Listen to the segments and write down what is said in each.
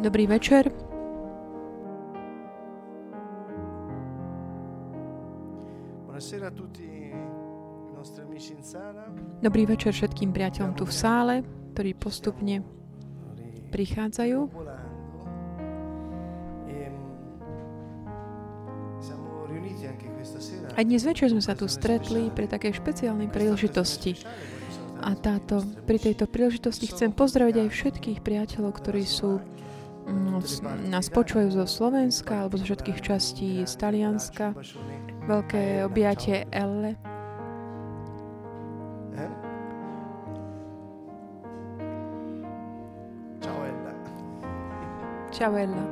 Dobrý večer. Dobrý večer všetkým priateľom tu v sále, ktorí postupne prichádzajú. Ehm. A dnes večer sme sa tu stretli pri takej špeciálnej príležitosti. A táto, pri tejto príležitosti chcem pozdraviť aj všetkých priateľov, ktorí sú mm, nás počúvajú zo Slovenska alebo zo všetkých častí z Talianska. Veľké objatie Elle. Ciao Ella. Čau Ella.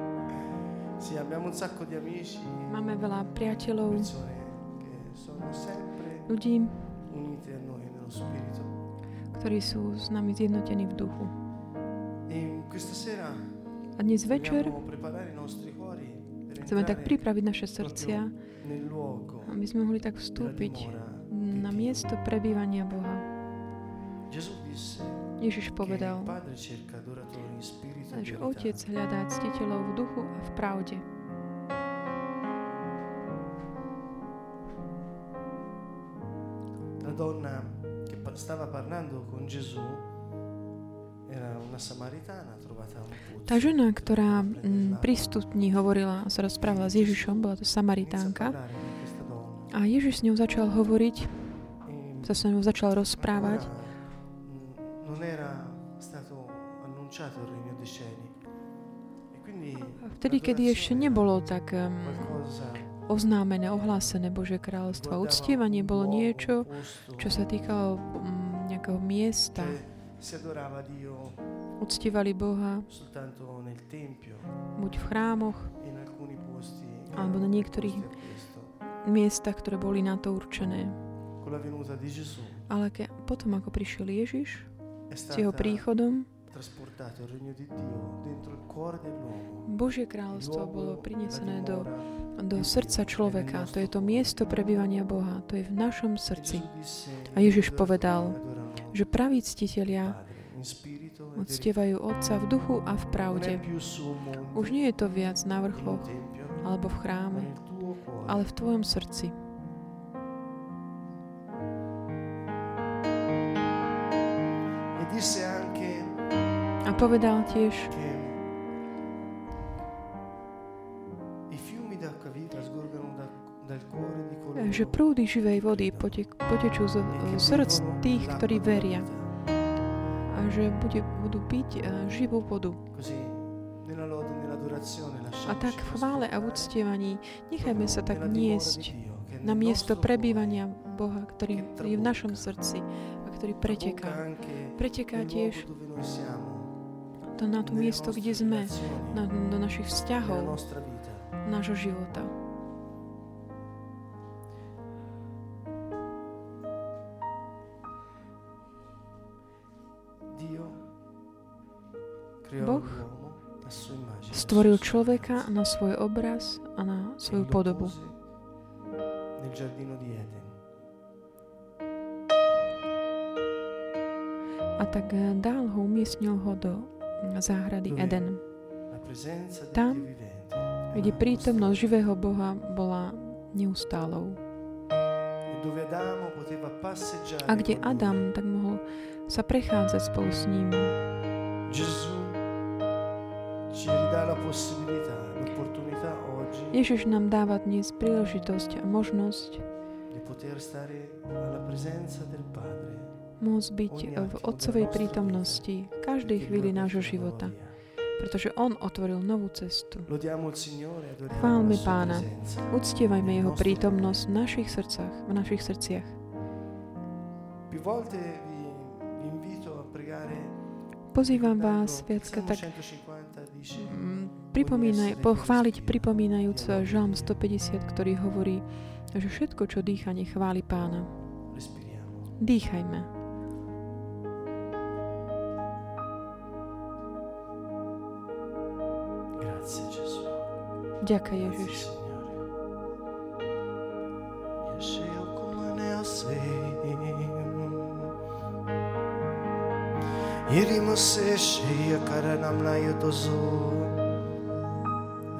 Máme veľa priateľov, ľudí, ktorí sú s nami zjednotení v duchu. E A dnes večer chceme tak pripraviť naše srdcia, aby sme mohli tak vstúpiť na miesto prebývania Boha. Ježiš povedal, e že verità. Otec hľadá ctiteľov v duchu a v pravde. La donna che pa- stava parlando con Gesù era una samaritana trovata un. Tá žena, ktorá l'acqua. pri hovorila a sa rozprávala s Ježišom, bola to Samaritánka, a Ježiš s ňou začal hovoriť, E sa s ňou začal rozprávať. mm. E Vtedy, kedy ešte nebolo tak um, oznámené, ohlásené Bože kráľovstvo. Uctievanie bolo niečo, čo sa týkalo mm, nejakého miesta. Uctievali Boha buď v chrámoch, Alebo na niektorých- miestach, ktoré boli na to určené. Ale ke, potom, ako prišiel Ježiš s jeho príchodom, Božie kráľovstvo bolo prinesené do, do srdca človeka. To je to miesto prebývania Boha. To je v našom srdci. A Ježiš "I povedal, Že praví ctitelia e verità". uctievajú Otca v duchu a v pravde. Už nie je to viac na vrchoch alebo v chráme, ale v tvojom srdci. E disse di coloro že prúdy živej vody potečú che zo srdc tých, ktorí veria. a že bude, budú piť eh, živú vodu. A tak v chvále a v uctievaní nechajme sa tak niesť na miesto prebývania Boha, ktorý je v našom srdci a ktorý preteká. Preteká tiež to na to miesto, kde sme, na, do našich vzťahov, nášho života. Boh Stvoril človeka na svoj obraz a na svoju podobu. A tak eh, dal ho, umiestnil ho do záhrady? Eden, Tam, kde prítomnosť živého Boha bola neustálou. A kde. Adam tak mohol sa prechádzať spolu s ním. Ježiš nám dáva dnes príležitosť a možnosť môcť byť v Otcovej prítomnosti každej chvíli nášho života, pretože On otvoril novú cestu. Chválme Pána. Uctievajme Jeho prítomnosť v našich srdcach, v našich srdciach. Pozývam vás viacka tak 150 dice pripomínaj, pochváliť pripomínajúc Žalm 150, ktorý hovorí, že všetko, čo dýcha, nechváli Pána. Dýchajme. Grazie Ježiš. Ieri se scia caranamna io toso.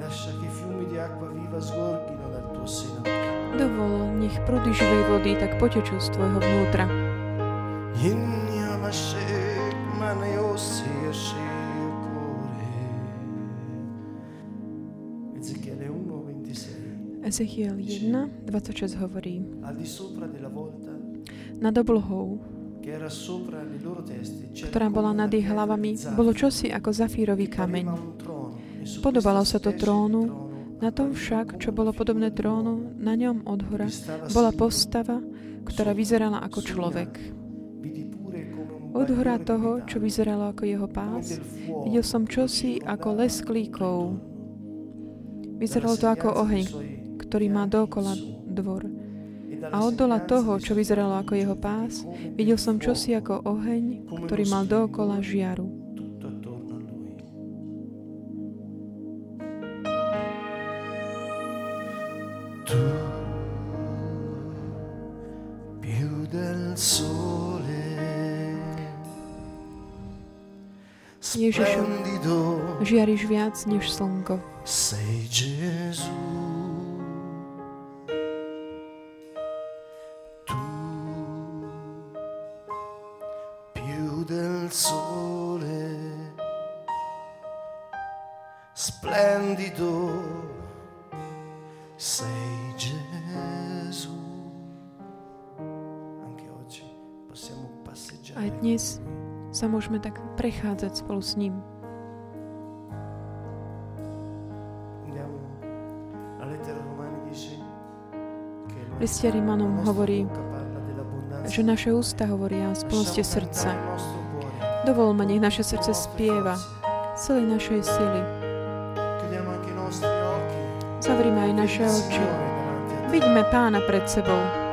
Lascia che fiumi di acqua viva sgorghino dal tuo seno. Dovol, nech prúdy živej vody tak potečú z tvojho vnútra. Innia Ezechiel 1, 26 hovorí, nad oblohou, ktorá bola nad ich hlavami, bolo čosi ako zafírový kameň. e Podobalo sa to trónu, Na tom však, čo bolo podobné trónu, na ňom od hora bola postava, ktorá vyzerala ako človek. Od hora toho, čo vyzeralo ako jeho pás, videl som čosi ako les klíkov. Vyzeralo to ako oheň, ktorý má dookola dvor. A od dola toho, čo vyzeralo ako jeho pás, videl som čosi ako oheň, ktorý mal dookola žiaru. Ježišu. Žiariš viac než slnko. sei Gesù. Prechádzať spolu s ním. Il Liste hovorí, že naše ústa hovoria z plnosti srdca. cantare il nostro cuore, Dovol ma nech naše srdce spieva celej našej sily. Zavrime aj naše oči. Vidíme pána pred sebou.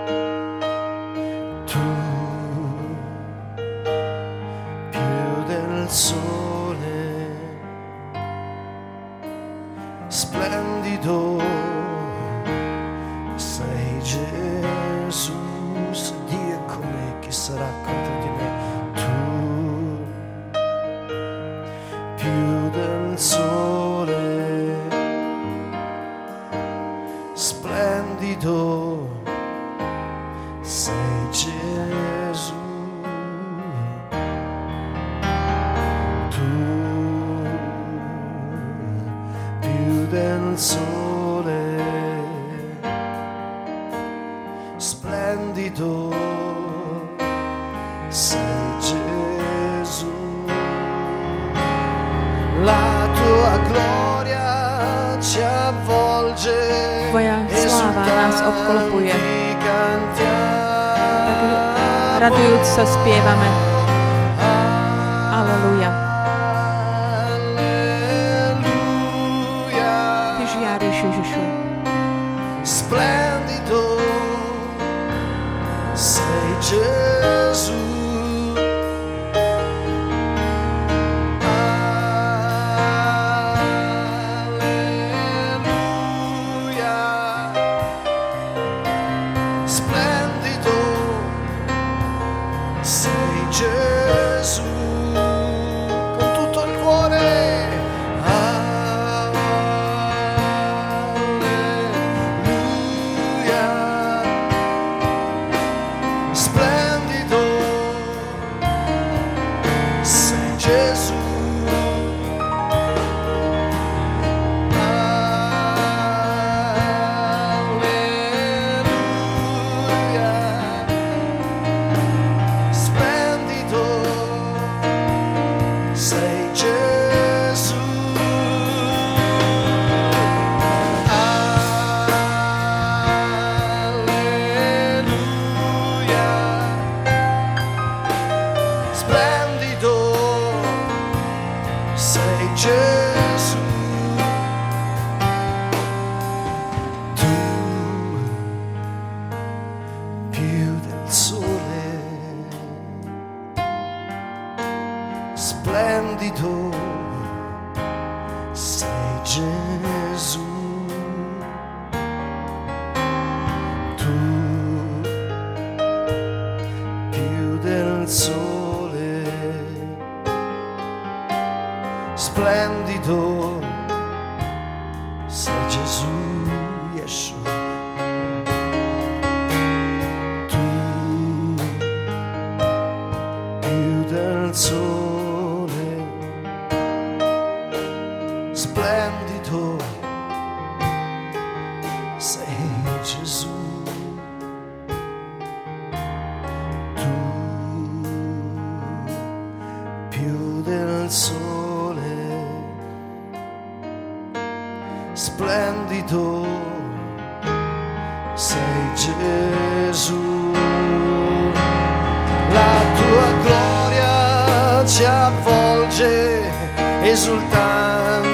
Splendido sei Gesù la tua gloria ci avvolge Tvoja sláva nás obklopuje. Tak radujúc sa spievame. imagine ci avvolge, esultanti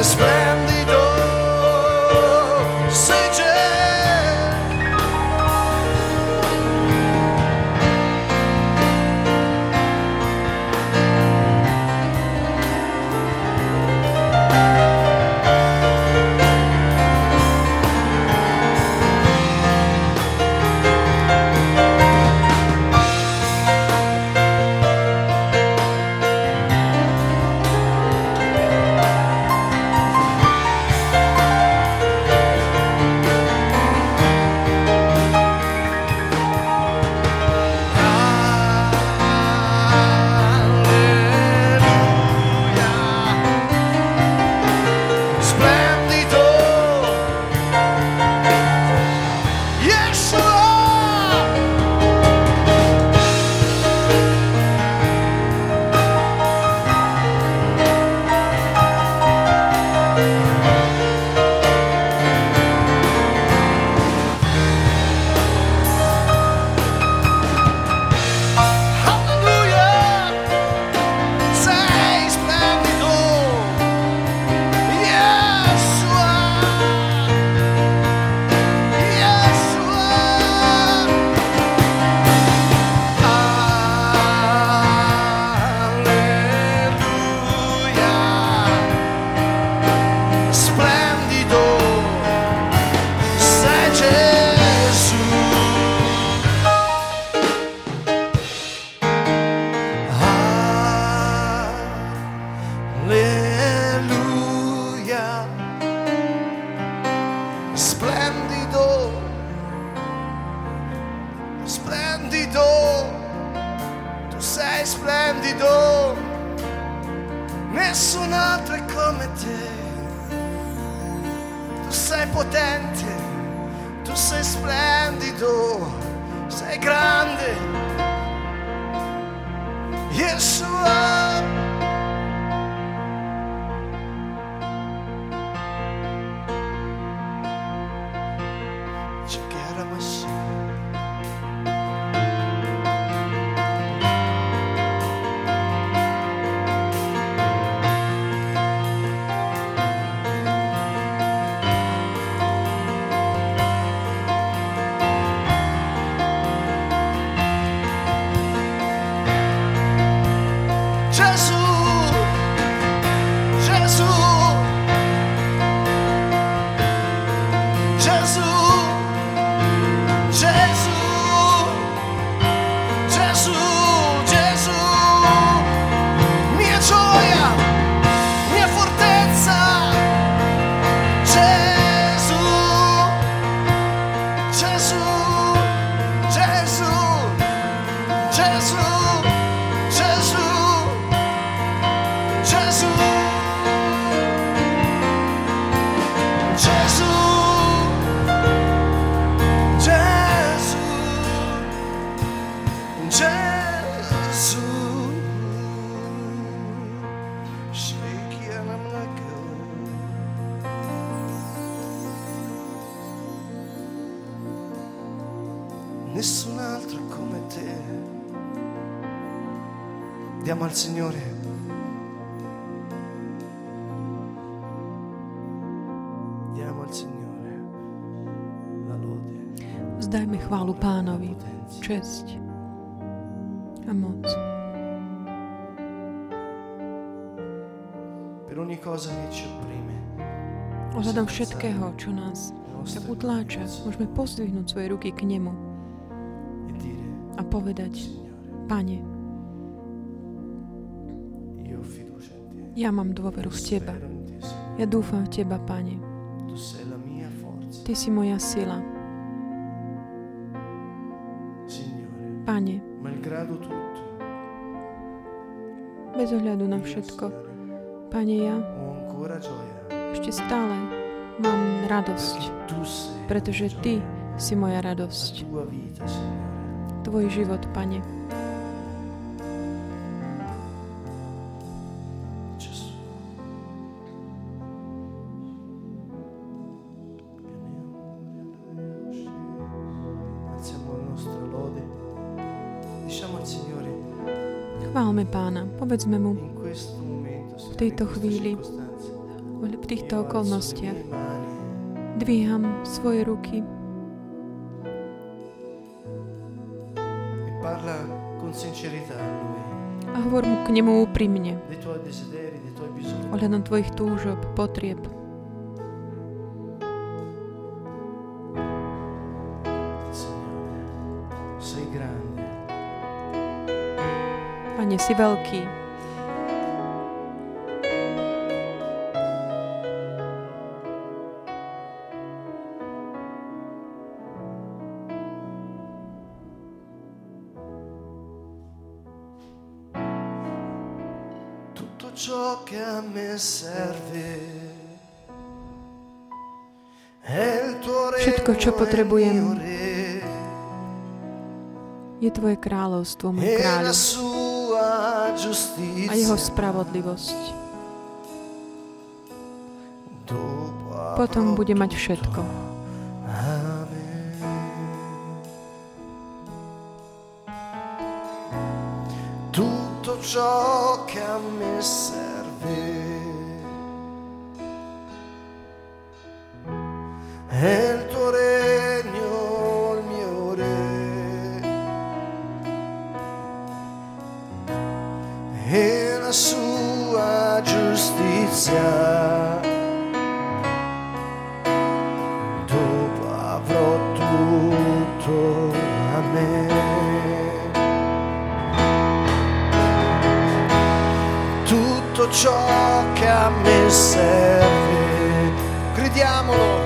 this way. splendido, tu sei splendido, nessun altro è come te, tu sei potente, tu sei splendido, sei grande, Yeshua. Diamo al Signore la lode. Vzdajme chválu pánovi, česť a moc. Per ogni cosa che ci opprime. Ohľadom všetkého, čo nás tak utláča, môžeme pozdvihnúť svoje ruky k nemu E a povedať, Pane, ja mám dôveru v Teba. Ja dúfam v Teba, Pane. Ty si moja sila. Pane, bez ohľadu na všetko, Pane, ja ešte stále mám radosť, pretože Ty si moja radosť. Tvoj život, Pane. Chválme Pána, povedzme mu Signore, tejto chvíli, v týchto okolnostiach. Dvíham svoje ruky a hovor mu k nemu úprimne ohľadom tvojich túžob, potrieb. Si veľký. tutto ciò che a me serve. Všetko, čo potrebujem, Je tvoje kráľovstvo, môj e kráľ. A jeho spravodlivosť. Potom bude mať všetko. Tutto ciò che a me serve Ciò che a me serve, gridiamolo,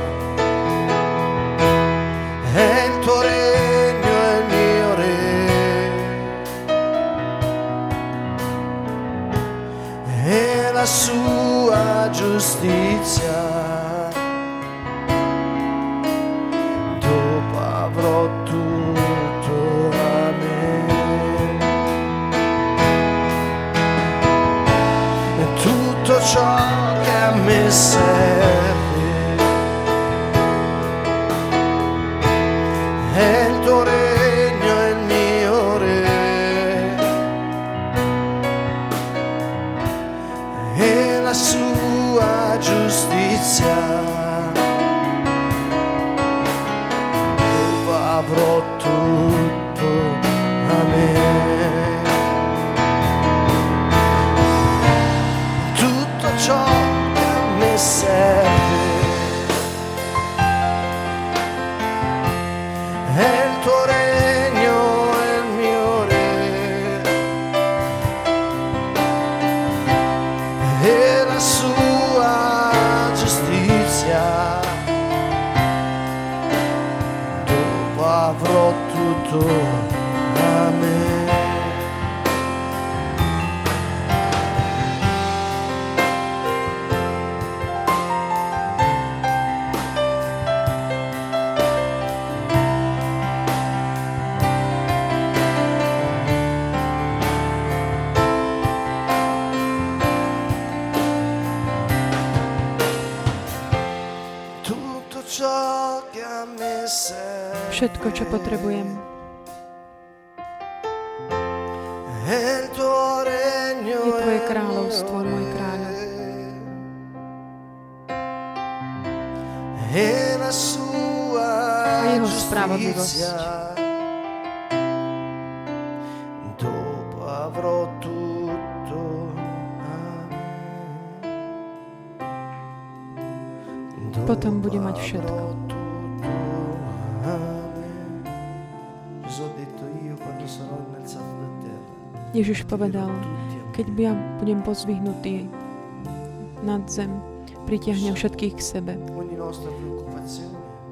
è il tuo regno, è il mio re. E la sua giustizia. 途 Všetko, čo potrebujem. Je tvoje kráľovstvo, môj kráľ. re. La sua A jeho spravodlivosť. Potom bude mať všetko. Ježiš povedal, keď ja budem pozvihnutý nad zem, pritiahnem všetkých k sebe.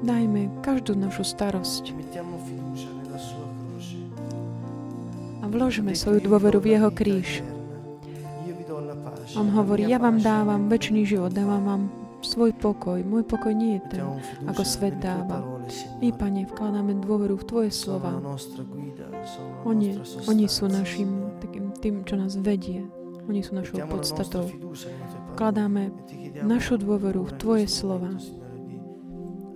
Dajme každú našu starosť a vložme svoju dôveru v jeho kríž. On hovorí, ja vám dávam väčší život, dávam vám svoj pokoj. Môj pokoj nie je ten, ako svet dáva. My. Pane, vkladáme dôveru v Tvoje slova. Oni, oni sú našim takým tým, čo nás vedie. Oni sú našou podstatou. Vkladáme našu dôveru v Tvoje slova.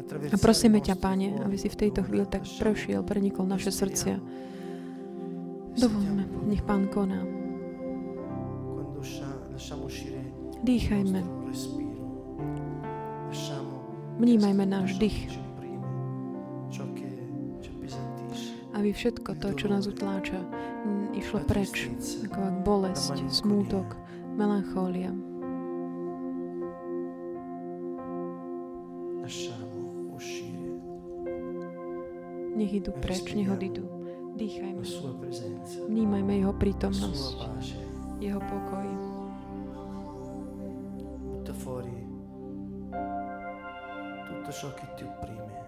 A prosíme ťa, Pane, aby si v tejto chvíli tak prešiel, prenikol naše srdcia. Dovolme, nech Pán koná. Dýchajme, vnímajme náš dých, aby všetko to, čo nás utláča, išlo preč, ako ak bolesť, smútok, melanchólia. Nech idú preč, nech odídu. Dýchajme, vnímajme Jeho prítomnosť. Jeho pokoj. Tutto ciò che ti opprime.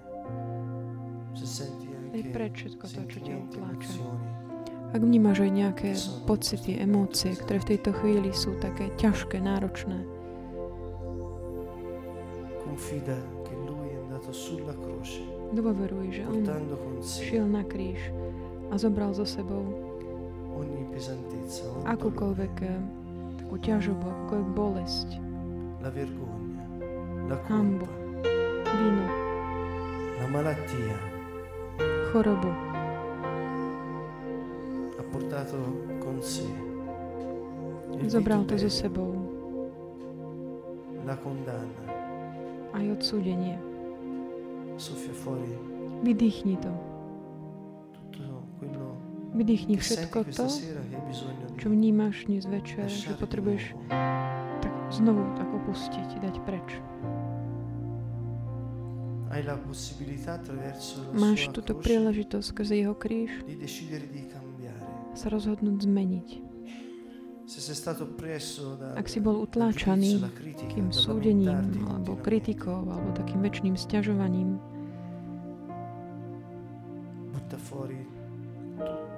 Se senti anche preč všetko to, čo ťa utláča. Ak vnímaš aj nejaké pocity, emócie, ktoré v tejto chvíli sú také ťažké, náročné, dôveruj, že On šiel na kríž a zobral so sebou akúkoľvek takú ťažobu, akúkoľvek bolesť, la vinu, la malattia. chorobu. Ha portato con sé Zobral to so sebou. la condanna. Aj odsúdenie. Soffia fuori Vydýchni to. tutto quello Vydýchni všetko to, čo vnímaš dnes večer, že potrebuješ tak znovu tak opustiť, dať preč. Máš túto príležitosť skrze jeho kríž sa rozhodnúť zmeniť. Ak si bol utláčaný takým súdením alebo kritikou alebo takým väčšným sťažovaním,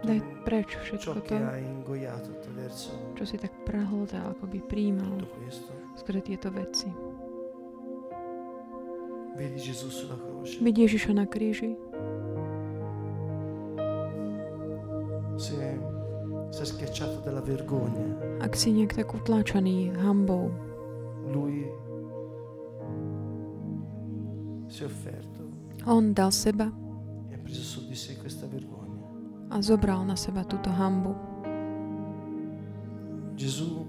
daj preč všetko to, čo si tak prehltal, ako by príjmal skrze tieto veci. Vidí Ježiša na kríži. Ak si nejak tak utláčaný hambou, lui si è offerto on dal seba e ha preso su di sé questa vergogna. a zobral na seba túto hambu. Gesù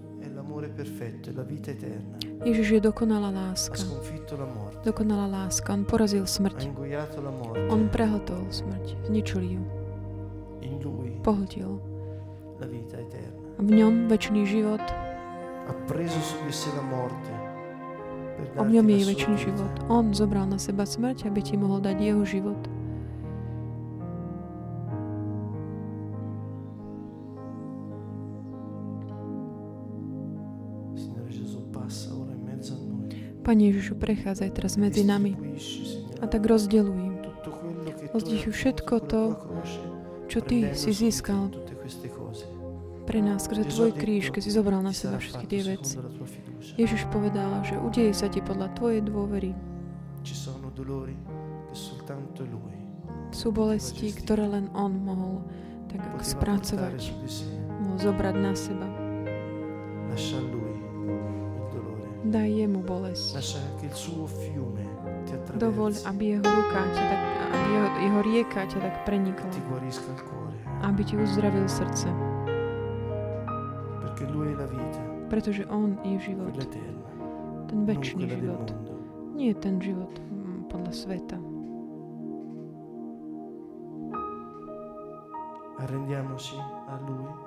Ježiš je dokonalá láska. Dokonalá láska. On porazil smrť. On prehltol smrť. Zničil ju. Pohltil. v ňom väčší život. O ňom je väčší život. On zobral na seba smrť, aby ti mohol dať jeho život. Pane Ježišu, prechádzaj teraz medzi nami a tak rozdeluj im, hai všetko to, čo ty si získal pre nás skrze tvoj kríž, keď si zobral na seba všetky tie veci. Ježiš povedal, že udeje sa ti podľa tvojej dôvery. Sú bolesti, ktoré len On mohol tak portare spracovať, mohol zobrať na seba. Lascia Daj jemu bolesť. Attraversi, aby jeho ruka ťa tak, aby jeho, jeho rieka ťa tak prenikla. Aby ti uzdravil srdce. Pretože On je život. Ten väčší život. Nie ten život podľa sveta. Arrendiamoci a Lui.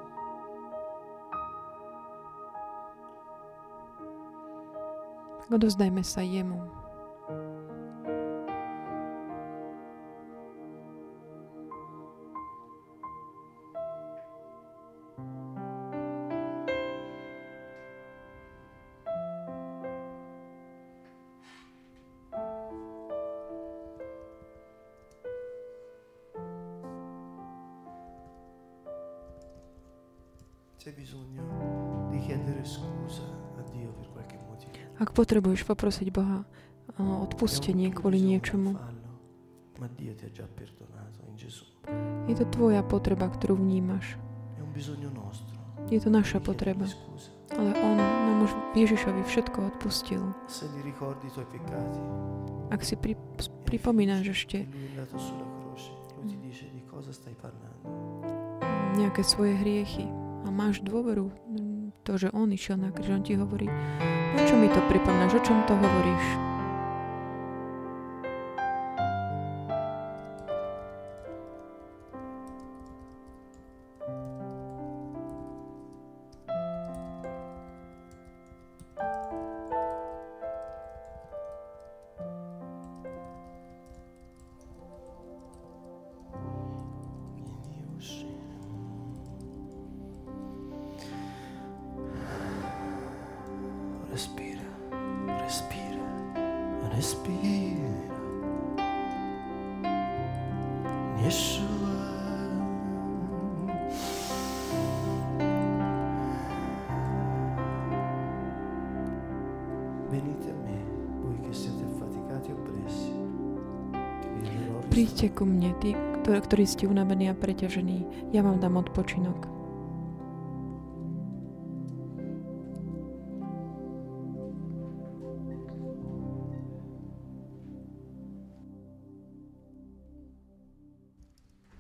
Odozdajme sa jemu. C'è bisogno di chiedere scusa Ak potrebuješ poprosiť Boha o odpustenie kvôli niečomu, je to tvoja potreba, ktorú vnímaš. Je to naša potreba. Ale On nám už Ježišovi všetko odpustil. Ak si pri, pripomínaš ešte nejaké svoje hriechy a máš dôveru to, že On išiel na kríž, On ti hovorí, čo mi to pripomínaš, o čom to hovoríš? Príďte ku mne, tí, ktorí ste unavení a preťažení, ja vám dám odpočinok.